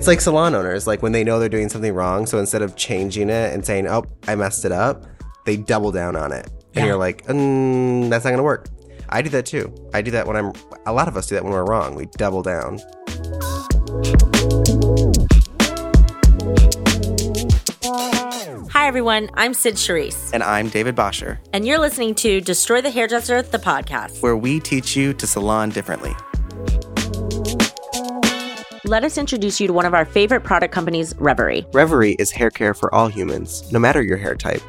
It's like salon owners, like when they know they're doing something wrong. So instead of changing it and saying, oh, I messed it up, they double down on it. And Yeah. you're like, mm, that's not going to work. I do that too. I do that when I'm, a lot of us do that when we're wrong. We double down. Hi, everyone. I'm Cyd Charisse, And I'm David Bosler, and you're listening to Destroy the Hairdresser, the podcast. where we teach you to salon differently. Let us introduce you to one of our favorite product companies, Reverie. Reverie is hair care for all humans, no matter your hair type.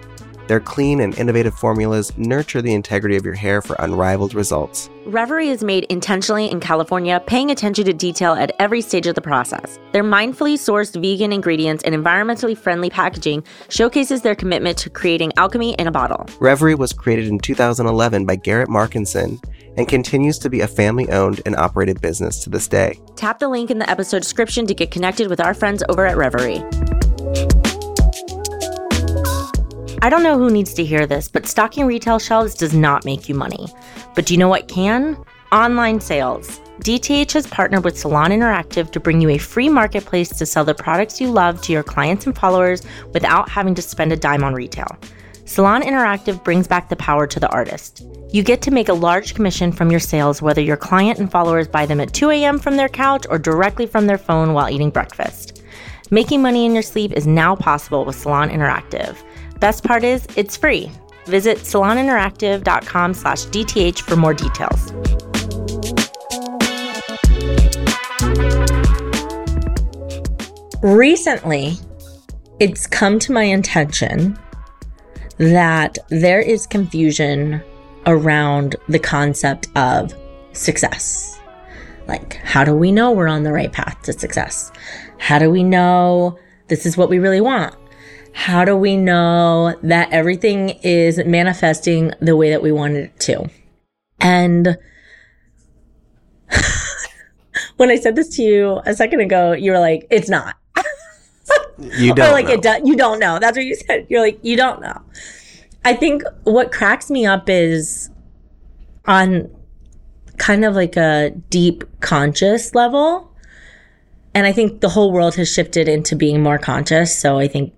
Their clean and innovative formulas nurture the integrity of your hair for unrivaled results. Reverie is made intentionally in California, paying attention to detail at every stage of the process. Their mindfully sourced vegan ingredients and environmentally friendly packaging showcases their commitment to creating alchemy in a bottle. Reverie was created in 2011 by Garrett Markenson and continues to be a family owned and operated business to this day. Tap the link in the episode description to get connected with our friends over at Reverie. I don't know who needs to hear this, but stocking retail shelves does not make you money. But do you know what can? Online sales. DTH has partnered with Salon Interactive to bring you a free marketplace to sell the products you love to your clients and followers without having to spend a dime on retail. Salon Interactive brings back the power to the artist. You get to make a large commission from your sales whether your client and followers buy them at 2 a.m. from their couch or directly from their phone while eating breakfast. Making money in your sleep is now possible with Salon Interactive. Best part is, it's free. Visit saloninteractive.com slash DTH for more details. Recently, it's come to my attention that there is confusion around the concept of success. Like, how do we know we're on the right path to success? How do we know this is what we really want? How do we know that everything is manifesting the way that we wanted it to? And when I said this to you a second ago, you were like, it's not. You don't like know. it you don't know. That's what you said. You're like, you don't know. I think what cracks me up is on kind of like a deep conscious level. And I think the whole world has shifted into being more conscious. So I think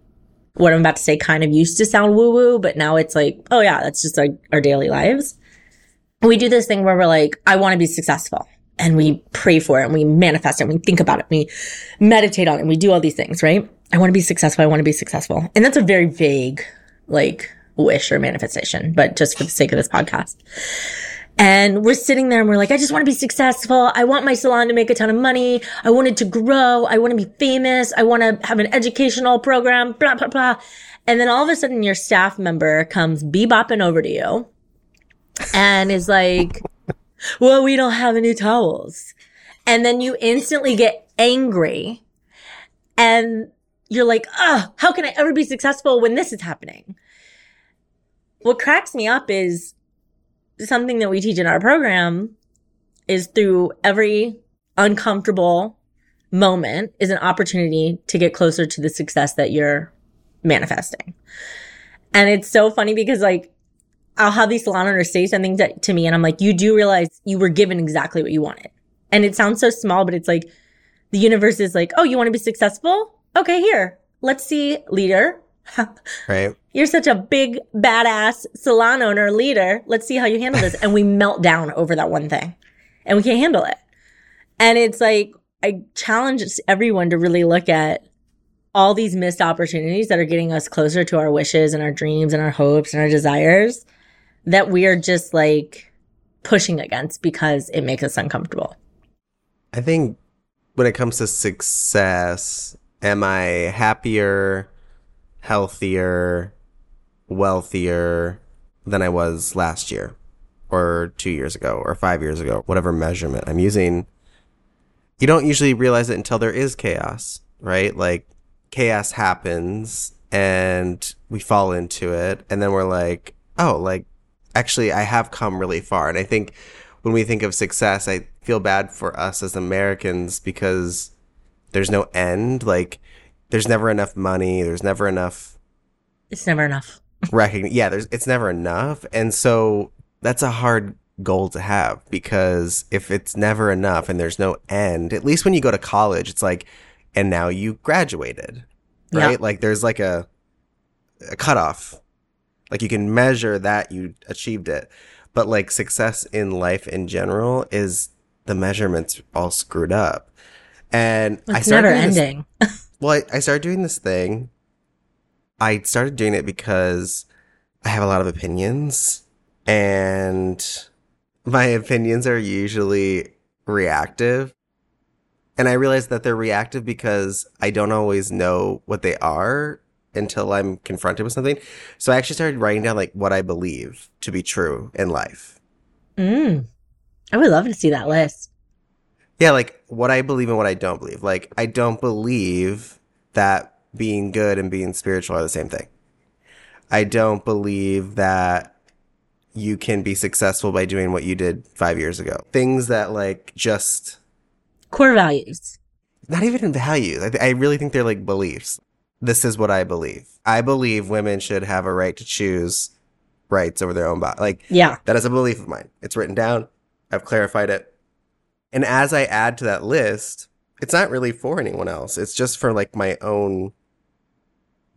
what I'm about to say kind of used to sound woo woo, but now it's like, oh yeah, that's just our, our daily lives. We do this thing where we're like, I want to be successful. And we pray for it and we manifest it and we think about it. And we meditate on it and we do all these things, right? I want to be successful. I want to be successful. And that's a very vague, like, wish or manifestation, but just for the sake of this podcast. And we're sitting there and we're like, I just want to be successful. I want my salon to make a ton of money. I want it to grow. I want to be famous. I want to have an educational program, blah, blah, blah. And then all of a sudden your staff member comes bebopping over to you and is like, well, we don't have any towels. And then you instantly get angry and you're like, oh, how can I ever be successful when this is happening? What cracks me up is something that we teach in our program is through every uncomfortable moment is an opportunity to get closer to the success that you're manifesting. And it's so funny because like I'll have these salon owners say something to, to me and I'm like, you do realize you were given exactly what you wanted. And it sounds so small, but it's like the universe is like, oh, you want to be successful? Okay, here. Let's see, leader. right? You're such a big, badass salon owner leader. Let's see how you handle this. And we melt down over that one thing and we can't handle it. And it's like, I challenge everyone to really look at all these missed opportunities that are getting us closer to our wishes and our dreams and our hopes and our desires that we are just like pushing against because it makes us uncomfortable. I think when it comes to success, am I happier, healthier, wealthier than I was last year or two years ago or five years ago, whatever measurement I'm using? You don't usually realize it until there is chaos, right? Like chaos happens and we fall into it and then we're like, oh, like actually I have come really far. And I think when we think of success, I feel bad for us as Americans because there's no end. Like there's never enough money. There's never enough It's never enough. recognition. Yeah, there's it's never enough. And so that's a hard goal to have because if it's never enough and there's no end, at least when you go to college, it's like and now you graduated, Yeah. right? Like there's like a a cutoff. Like you can measure that you achieved it, but like success in life in general is the measurements all screwed up. And I started never doing this- well, I, I started doing this thing. I started doing it because I have a lot of opinions, and my opinions are usually reactive. And I realized that they're reactive because I don't always know what they are until I'm confronted with something. So I actually started writing down like what I believe to be true in life. Mm. I would love to see that list. Yeah, like what I believe and what I don't believe. Like I don't believe that being good and being spiritual are the same thing. I don't believe that you can be successful by doing what you did 5 years ago. Things that like just Core values. not even values. I, th- I really think they're like beliefs. This is what I believe. I believe women should have a right to choose rights over their own body. Like Yeah. that is a belief of mine. It's written down. I've clarified it. And as I add to that list, it's not really for anyone else. It's just for like my own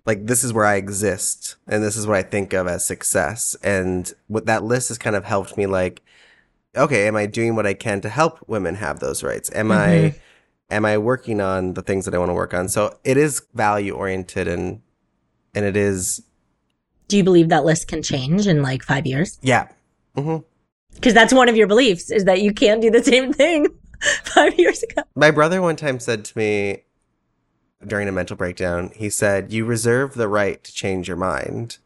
like this is where I exist and this is what I think of as success. And what that list has kind of helped me like okay, am I doing what I can to help women have those rights? Am I mm-hmm. Am I working on the things that I want to work on? So it is value oriented and and it is Do you believe that list can change in like five years? yeah. hmm Because that's one of your beliefs is that you can't do the same thing five years ago. My brother one time said to me during a mental breakdown, he said, You reserve the right to change your mind.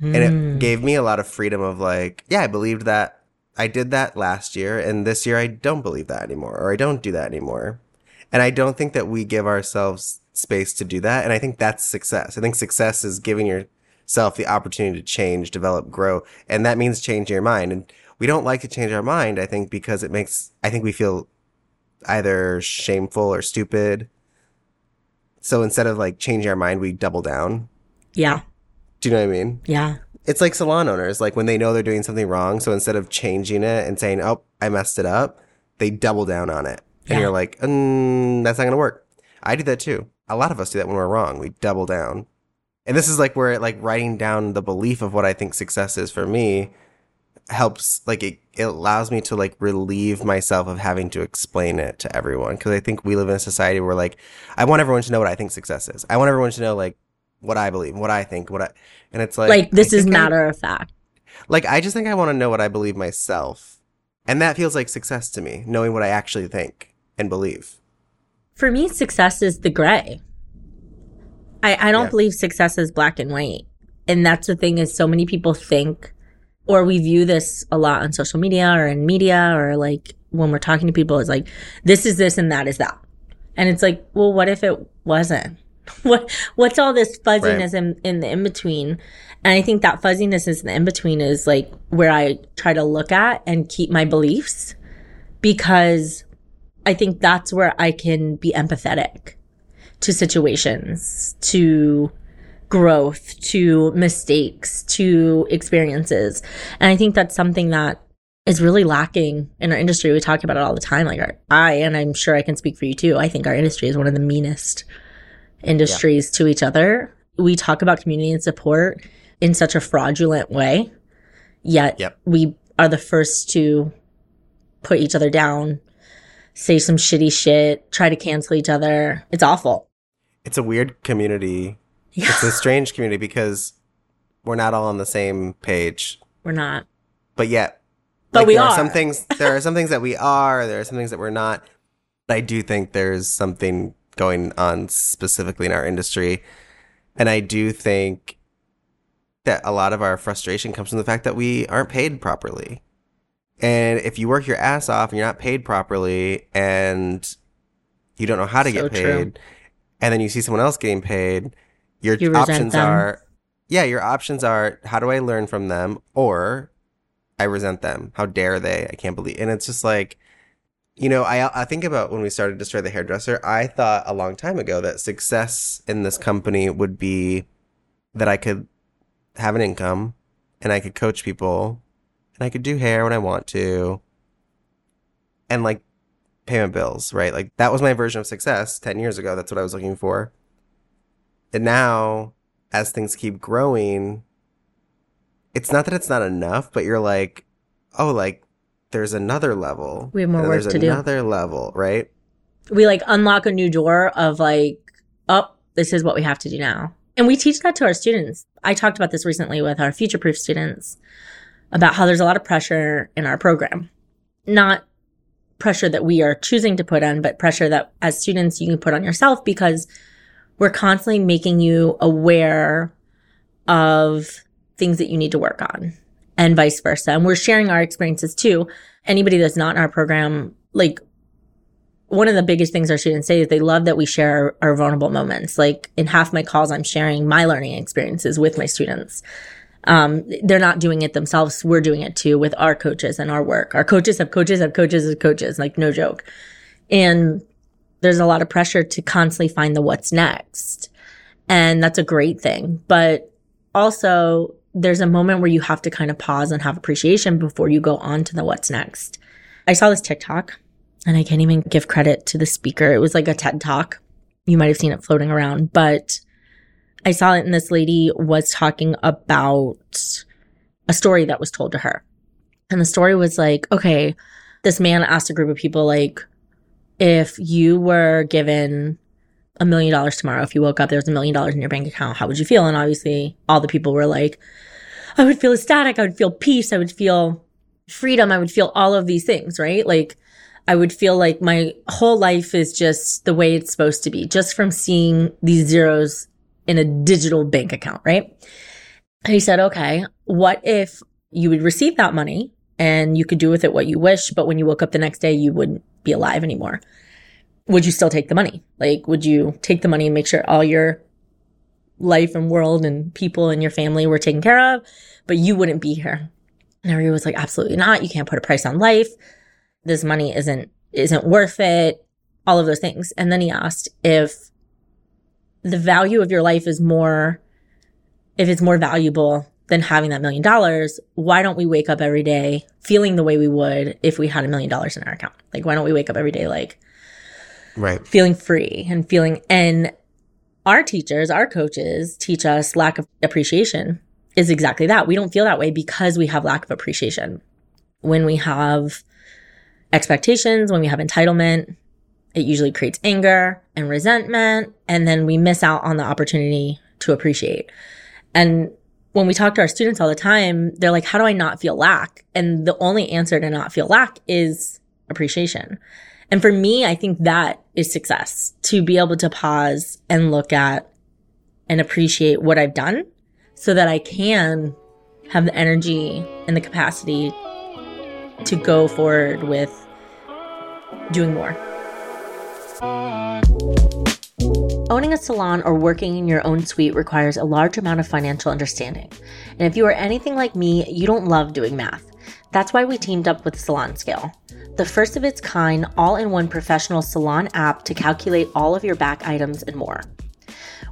And Mm. it gave me a lot of freedom of like, yeah, I believed that I did that last year, and this year I don't believe that anymore, or I don't do that anymore. And I don't think that we give ourselves space to do that. And I think that's success. I think success is giving yourself the opportunity to change, develop, grow. And that means changing your mind. And we don't like to change our mind, I think, because it makes, I think we feel either shameful or stupid. So instead of like changing our mind, we double down. Yeah. Do you know what I mean? Yeah. It's like salon owners, like when they know they're doing something wrong. So instead of changing it and saying, oh, I messed it up, they double down on it. And Yeah. you're like, mm, that's not going to work. I do that too. A lot of us do that when we're wrong. We double down. And this is like where like writing down the belief of what I think success is for me helps like it, it allows me to like relieve myself of having to explain it to everyone because I think we live in a society where like I want everyone to know what I think success is. I want everyone to know like what I believe, what I think, what I and it's like Like, this I is think I- matter of fact. like I just think I want to know what I believe myself. And that feels like success to me, knowing what I actually think and believe. For me, success is the gray. I, I don't Yeah. believe success is black and white. And that's the thing is so many people think or we view this a lot on social media or in media or like when we're talking to people, it's like, this is this and that is that. And it's like, well, what if it wasn't? What what's all this fuzziness in, in the in between? And I think that fuzziness is in the in between is like where I try to look at and keep my beliefs because I think that's where I can be empathetic to situations, to growth, to mistakes, to experiences. And I think that's something that is really lacking in our industry. We talk about it all the time. Like our, I, and I'm sure I can speak for you too. I think our industry is one of the meanest industries to each other. We talk about community and support in such a fraudulent way. Yet Yep. we are the first to put each other down, say some shitty shit, try to cancel each other. It's awful. It's a weird community. Yeah. It's a strange community because we're not all on the same page. We're not. But yet But we there are. some things there are some things that we are, there are some things that we're not. But I do think there's something going on specifically in our industry. And I do think that a lot of our frustration comes from the fact that we aren't paid properly. And if you work your ass off and you're not paid properly and you don't know how to So get true. paid, and then you see someone else getting paid, your You options them. are yeah, your options are how do I learn from them or I resent them. How dare they? I can't believe. And it's just like, you know, I I think about when we started to Destroy the Hairdresser. I thought a long time ago that success in this company would be that I could have an income and I could coach people and I could do hair when I want to and like pay my bills, right? Like that was my version of success 10 years ago. That's what I was looking for. And now, as things keep growing, it's not that it's not enough, but you're like, oh, like there's another level. We have more work to do. another level, right? we like unlock a new door of like, oh, this is what we have to do now. And we teach that to our students. I talked about this recently with our future proof students about how there's a lot of pressure in our program. Not pressure that we are choosing to put on, but pressure that as students you can put on yourself because we're constantly making you aware of things that you need to work on and vice versa. And we're sharing our experiences too. Anybody that's not in our program, like one of the biggest things our students say is they love that we share our, our vulnerable moments. Like in half my calls, I'm sharing my learning experiences with my students. Um, they're not doing it themselves. We're doing it too with our coaches and our work. Our coaches have coaches have coaches have coaches, like no joke. And there's a lot of pressure to constantly find the what's next. And that's a great thing. But also there's a moment where you have to kind of pause and have appreciation before you go on to the what's next. I saw this TikTok and I can't even give credit to the speaker. It was like a TED talk. You might have seen it floating around, but I saw it and this lady was talking about a story that was told to her. And the story was like, okay, this man asked a group of people, like, if you were given a million dollars tomorrow, if you woke up, there was a million dollars in your bank account, how would you feel? And obviously, all the people were like, I would feel ecstatic. I would feel peace. I would feel freedom. I would feel all of these things, right? Like, I would feel like my whole life is just the way it's supposed to be, just from seeing these zeros in a digital bank account, right? And he said, okay, what if you would receive that money and you could do with it what you wish, but when you woke up the next day, you wouldn't be alive anymore? Would you still take the money? Like, would you take the money and make sure all your life and world and people and your family were taken care of, but you wouldn't be here? And everyone was like, absolutely not. You can't put a price on life. This money isn't, isn't worth it. All of those things. And then he asked if the value of your life is more, if it's more valuable than having that million dollars, why don't we wake up every day feeling the way we would if we had a million dollars in our account? Like, why don't we wake up every day like Right. feeling free and feeling, and our teachers, our coaches teach us lack of appreciation is exactly that. We don't feel that way because we have lack of appreciation. When we have expectations, when we have entitlement, it usually creates anger and resentment. And then we miss out on the opportunity to appreciate. And when we talk to our students all the time, they're like, how do I not feel lack? And the only answer to not feel lack is appreciation. And for me, I think that is success to be able to pause and look at and appreciate what I've done so that I can have the energy and the capacity to go forward with doing more. Owning a salon or working in your own suite requires a large amount of financial understanding. And if you are anything like me, you don't love doing math. That's why we teamed up with SalonScale, the first of its kind all in one professional salon app to calculate all of your back items and more.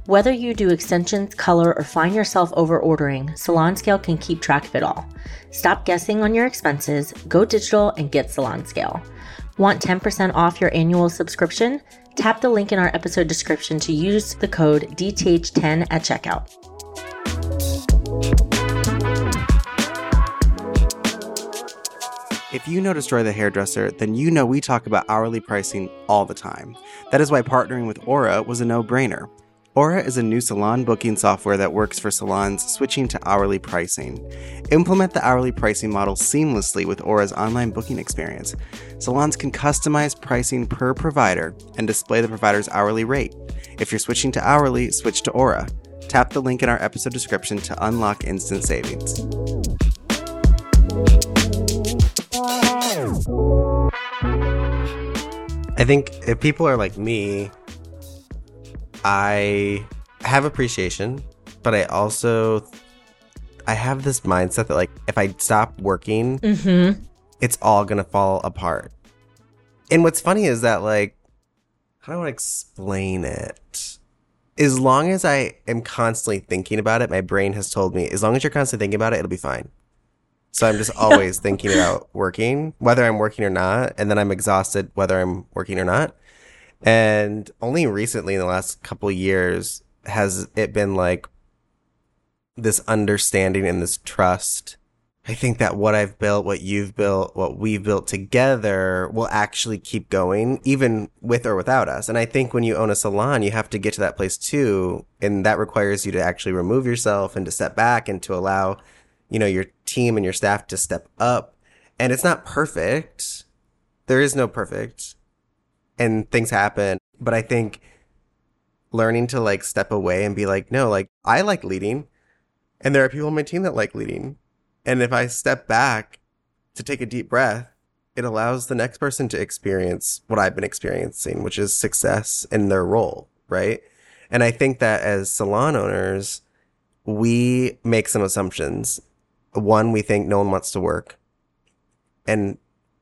Whether you do extensions, color, or find yourself over ordering, SalonScale can keep track of it all. Stop guessing on your expenses, go digital, and get SalonScale. Want 10% off your annual subscription? Tap the link in our episode description to use the code DTH10 at checkout. If you know Destroy the Hairdresser, then you know we talk about hourly pricing all the time. That is why partnering with Aura was a no brainer. Aura is a new salon booking software that works for salons switching to hourly pricing. Implement the hourly pricing model seamlessly with Aura's online booking experience. Salons can customize pricing per provider and display the provider's hourly rate. If you're switching to hourly, switch to Aura. Tap the link in our episode description to unlock instant savings. I think if people are like me, I have appreciation, but I also I have this mindset that like if I stop working, Mm-hmm. it's all gonna fall apart. And what's funny is that like how do I want to explain it? As long as I am constantly thinking about it, my brain has told me as long as you're constantly thinking about it, it'll be fine. So I'm just always thinking about working, whether I'm working or not, and then I'm exhausted whether I'm working or not. And only recently in the last couple years has it been like this understanding and this trust. I think that what I've built, what you've built, what we've built together will actually keep going, even with or without us. And I think when you own a salon, you have to get to that place too. And that requires you to actually remove yourself and to step back and to allow, you know, your team and your staff to step up. And it's not perfect. There is no perfect. And things happen. But I think learning to like step away and be like, no, like I like leading. And there are people on my team that like leading. And if I step back to take a deep breath, it allows the next person to experience what I've been experiencing, which is success in their role, right? And I think that as salon owners, we make some assumptions. One, we think no one wants to work. And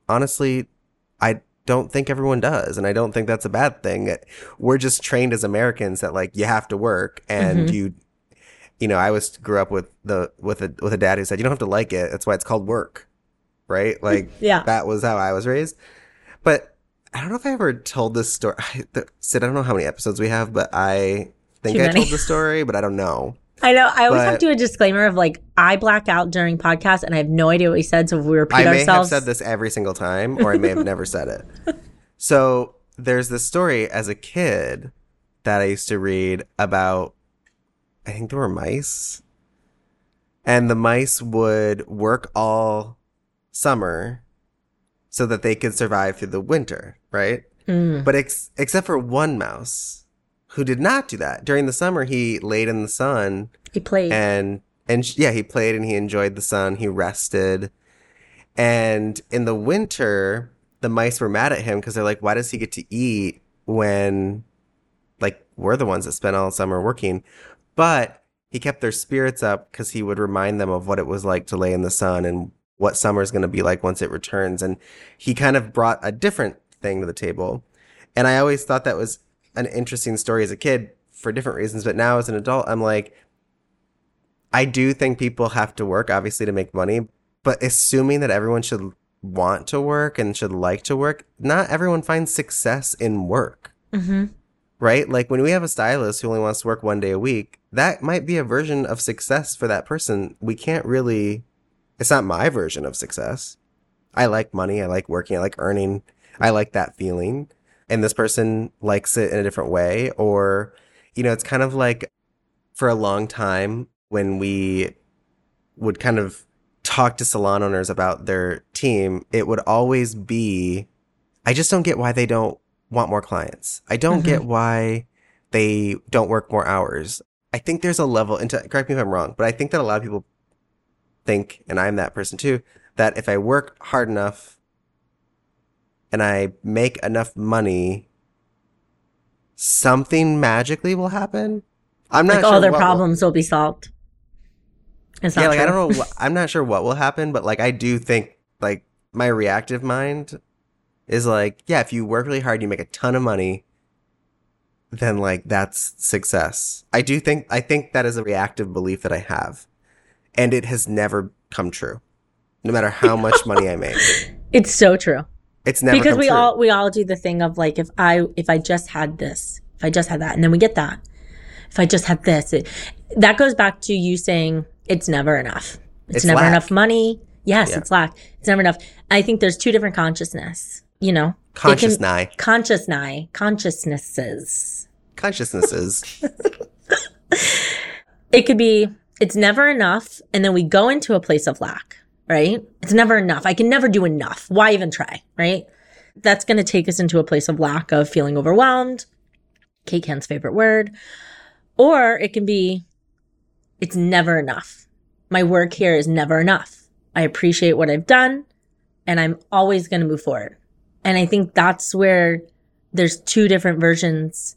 honestly, I don't think everyone does. And I don't think that's a bad thing. We're just trained as Americans that like you have to work and Mhm. you you know, I was grew up with the with a with a dad who said you don't have to like it. That's why it's called work. Right? Like Yeah. that was how I was raised. But I don't know if I ever told this story. I, Cyd, I don't know how many episodes we have, but I think Too I many. told the story, but I don't know. I know. I always have to do a disclaimer of like I black out during podcasts and I have no idea what we said. So if we repeat ourselves. I may ourselves, have said this every single time, or I may have never said it. So there's this story as a kid that I used to read about. I think there were mice, and the mice would work all summer so that they could survive through the winter, right? Mm. But ex- except for one mouse who did not do that during the summer, he laid in the sun he played. and and yeah, he played and he enjoyed the sun. He rested, and in the winter, the mice were mad at him because they're like, "Why does he get to eat when, like, we're the ones that spent all summer working?" But he kept their spirits up because he would remind them of what it was like to lay in the sun and what summer's going to be like once it returns. And he kind of brought a different thing to the table. And I always thought that was an interesting story as a kid for different reasons. But now as an adult, I'm like, I do think people have to work, obviously, to make money. But assuming that everyone should want to work and should like to work, not everyone finds success in work hmm right? Like when we have a stylist who only wants to work one day a week, that might be a version of success for that person. We can't really, it's not my version of success. I like money. I like working. I like earning. I like that feeling. And this person likes it in a different way. Or, you know, it's kind of like for a long time when we would kind of talk to salon owners about their team, it would always be, I just don't get why they don't want more clients. I don't Mhm. get why they don't work more hours. I think there's a level, and to, correct me if I'm wrong, but I think that a lot of people think, and I'm that person too, that if I work hard enough and I make enough money, something magically will happen. I'm not Like sure all their what will- problems will be solved. It's yeah, like I don't know. What, I'm not sure what will happen, but like I do think like my reactive mind is like, yeah, if you work really hard, you make a ton of money, then like that's success. I do think I think that is a reactive belief that I have, and it has never come true. No matter how much money I make, It's so true. It's never because we true. all we all do the thing of like if I if I just had this, if I just had that, and then we get that. If I just had this, it, that goes back to you saying it's never enough. It's, It's never lack. enough money. Yes, Yeah. it's lack. It's never enough. I think there's two different consciousness. You know, conscious can- nigh conscious nigh consciousnesses. consciousnesses. It could be it's never enough, and then we go into a place of lack. Right? It's never enough. I can never do enough. Why even try? Right? That's going to take us into a place of lack of feeling overwhelmed. Kate Ken's favorite word. Or it can be, it's never enough. My work here is never enough. I appreciate what I've done and I'm always going to move forward. And I think that's where there's two different versions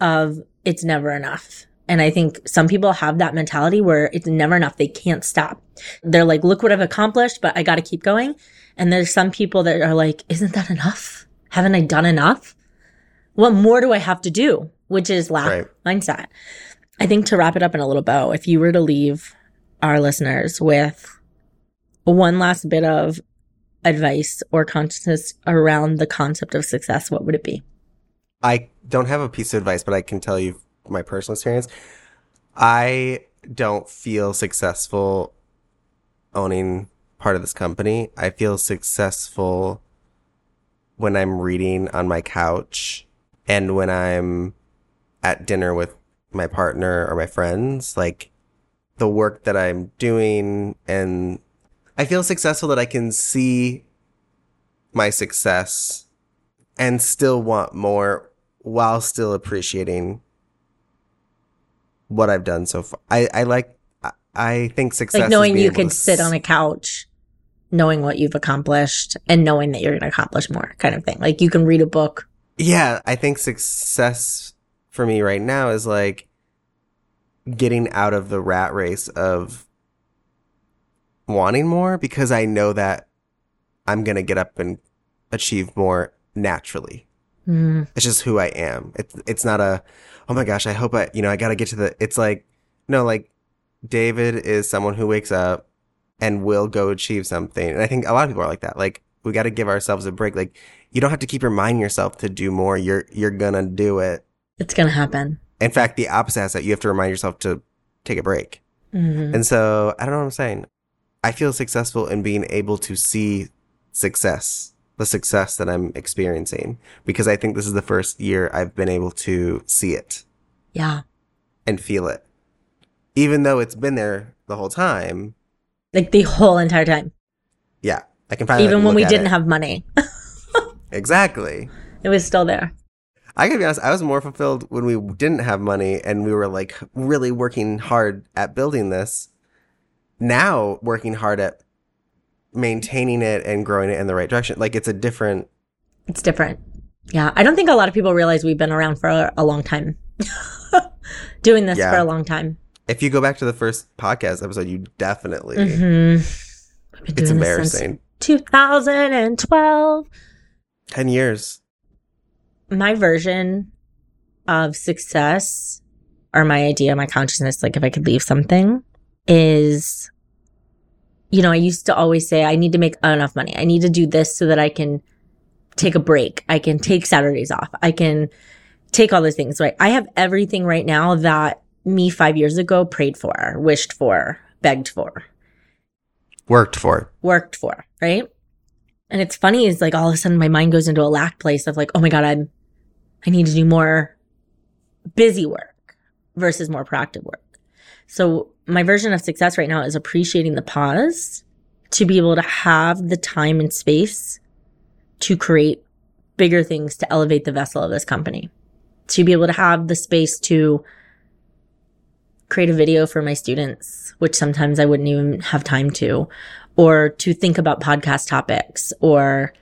of it's never enough. And I think some people have that mentality where it's never enough. They can't stop. They're like, look what I've accomplished, but I got to keep going. And there's some people that are like, isn't that enough? Haven't I done enough? What more do I have to do? Which is lack Right. mindset. I think to wrap it up in a little bow, if you were to leave our listeners with one last bit of advice or consciousness around the concept of success, what would it be? I don't have a piece of advice, but I can tell you my personal experience. I don't feel successful owning part of this company. I feel successful when I'm reading on my couch and when I'm at dinner with my partner or my friends. Like the work that I'm doing and I feel successful that I can see my success and still want more while still appreciating what I've done so far. I, I like, I, I think success Like knowing you can could sit on a couch, knowing what you've accomplished and knowing that you're going to accomplish more kind of thing. Like you can read a book. Yeah, I think success for me right now is like getting out of the rat race of wanting more because I know that I'm going to get up and achieve more naturally. Mm, It's just who I am. It's it's not a oh my gosh, I hope I you know, I got to get to the it's like no, like David is someone who wakes up and will go achieve something. And I think a lot of people are like that. Like we got to give ourselves a break. Like you don't have to keep reminding yourself to do more. You're you're going to do it. it's going to happen. In fact, the opposite is that you have to remind yourself to take a break. Mhm. And so, I don't know what I'm saying. I feel successful in being able to see success, the success that I'm experiencing, because I think this is the first year I've been able to see it Yeah. and feel it. Even though it's been there the whole time, Like the whole entire time. yeah, I can finally Even like, when we didn't it. have money, exactly. it was still there. I gotta be honest, I was more fulfilled when we didn't have money and we were like really working hard at building this. Now working hard at maintaining it and growing it in the right direction. Like it's a different It's different. Yeah. I don't think a lot of people realize we've been around for a, a long time. Doing this Yeah. for a long time. if you go back to the first podcast episode, you definitely hmm it's embarrassing. 2012. Ten years. My version of success or my idea, my consciousness, like if I could leave something, is, you know, I used to always say, I need to make enough money. I need to do this so that I can take a break. I can take Saturdays off. I can take all those things, right? I have everything right now that me five years ago prayed for, wished for, begged for. Worked for. worked for, right? And it's funny is like all of a sudden my mind goes into a lack place of like, oh my God, I'm I need to do more busy work versus more proactive work. So my version of success right now is appreciating the pause to be able to have the time and space to create bigger things to elevate the vessel of this company. To be able to have the space to create a video for my students, which sometimes I wouldn't even have time to, or to think about podcast topics, or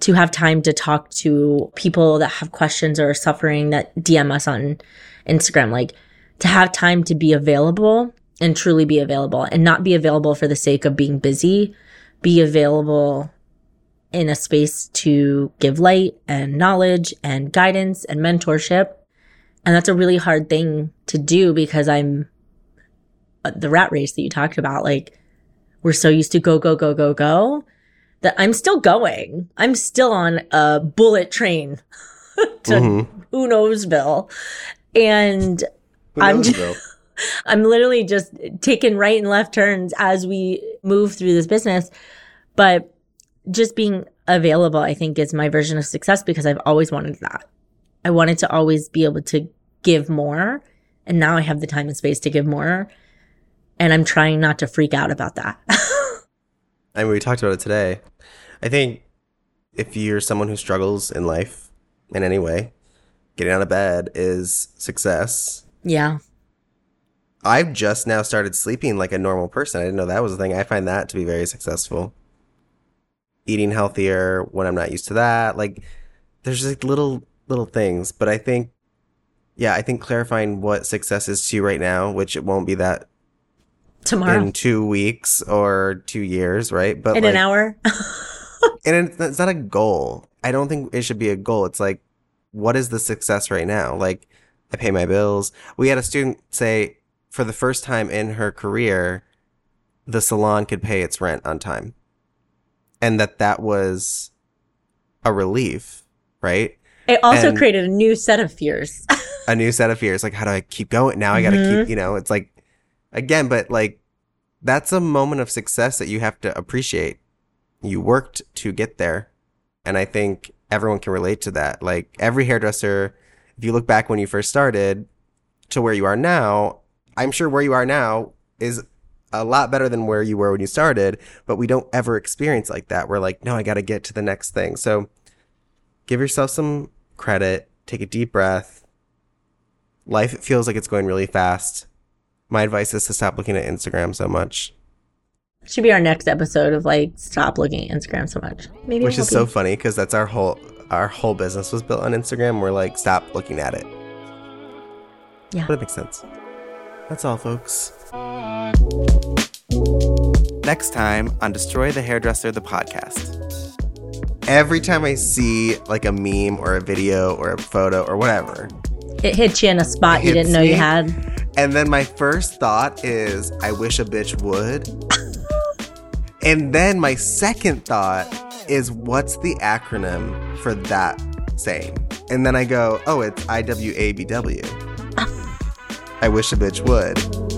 to have time to talk to people that have questions or are suffering that DM us on Instagram. Like to have time to be available and truly be available and not be available for the sake of being busy, be available in a space to give light and knowledge and guidance and mentorship. And that's a really hard thing to do because I'm uh, the rat race that you talked about. Like we're so used to go, go, go, go, go that I'm still going. I'm still on a bullet train to Mhm. who knowsville. And I'm just- though? I'm literally just taking right and left turns as we move through this business. But just being available, I think, is my version of success because I've always wanted that. I wanted to always be able to give more. And now I have the time and space to give more. And I'm trying not to freak out about that. I mean, we talked about it today. I think if you're someone who struggles in life in any way, getting out of bed is success. Yeah. I've just now started sleeping like a normal person. I didn't know that was a thing. I find that to be very successful. Eating healthier when I'm not used to that. Like there's like little little things, but I think yeah, I think clarifying what success is to you right now, which it won't be that Tomorrow. in 2 weeks or 2 years, right? But in like, an hour. and it's, it's not a goal. I don't think it should be a goal. It's like, what is the success right now? Like, I pay my bills. We had a student say, for the first time in her career, the salon could pay its rent on time. And that that was a relief, right? It also And- created a new set of fears. a new set of fears. Like, how do I keep going? Now I got to Mhm. keep, you know, it's like, again, but like, that's a moment of success that you have to appreciate. You worked to get there. And I think everyone can relate to that. Like, every hairdresser, if you look back when you first started to where you are now, I'm sure where you are now is a lot better than where you were when you started, but we don't ever experience like that. We're like, no, I got to get to the next thing. So give yourself some credit, take a deep breath. Life feels like it's going really fast. My advice is to stop looking at Instagram so much, Should be our next episode of like stop looking at Instagram so much. Maybe which is so funny because that's our whole our whole business was built on Instagram. We're like, stop looking at it. Yeah. But it makes sense. That's all, folks. Next time on Destroy the Hairdresser, the podcast. Every time I see like a meme or a video or a photo or whatever, It hits you in a spot you didn't know you had. And then my first thought is, I wish a bitch would. and then my second thought is, what's the acronym for that saying? And then I go, oh, it's IWABW. I wish a bitch would.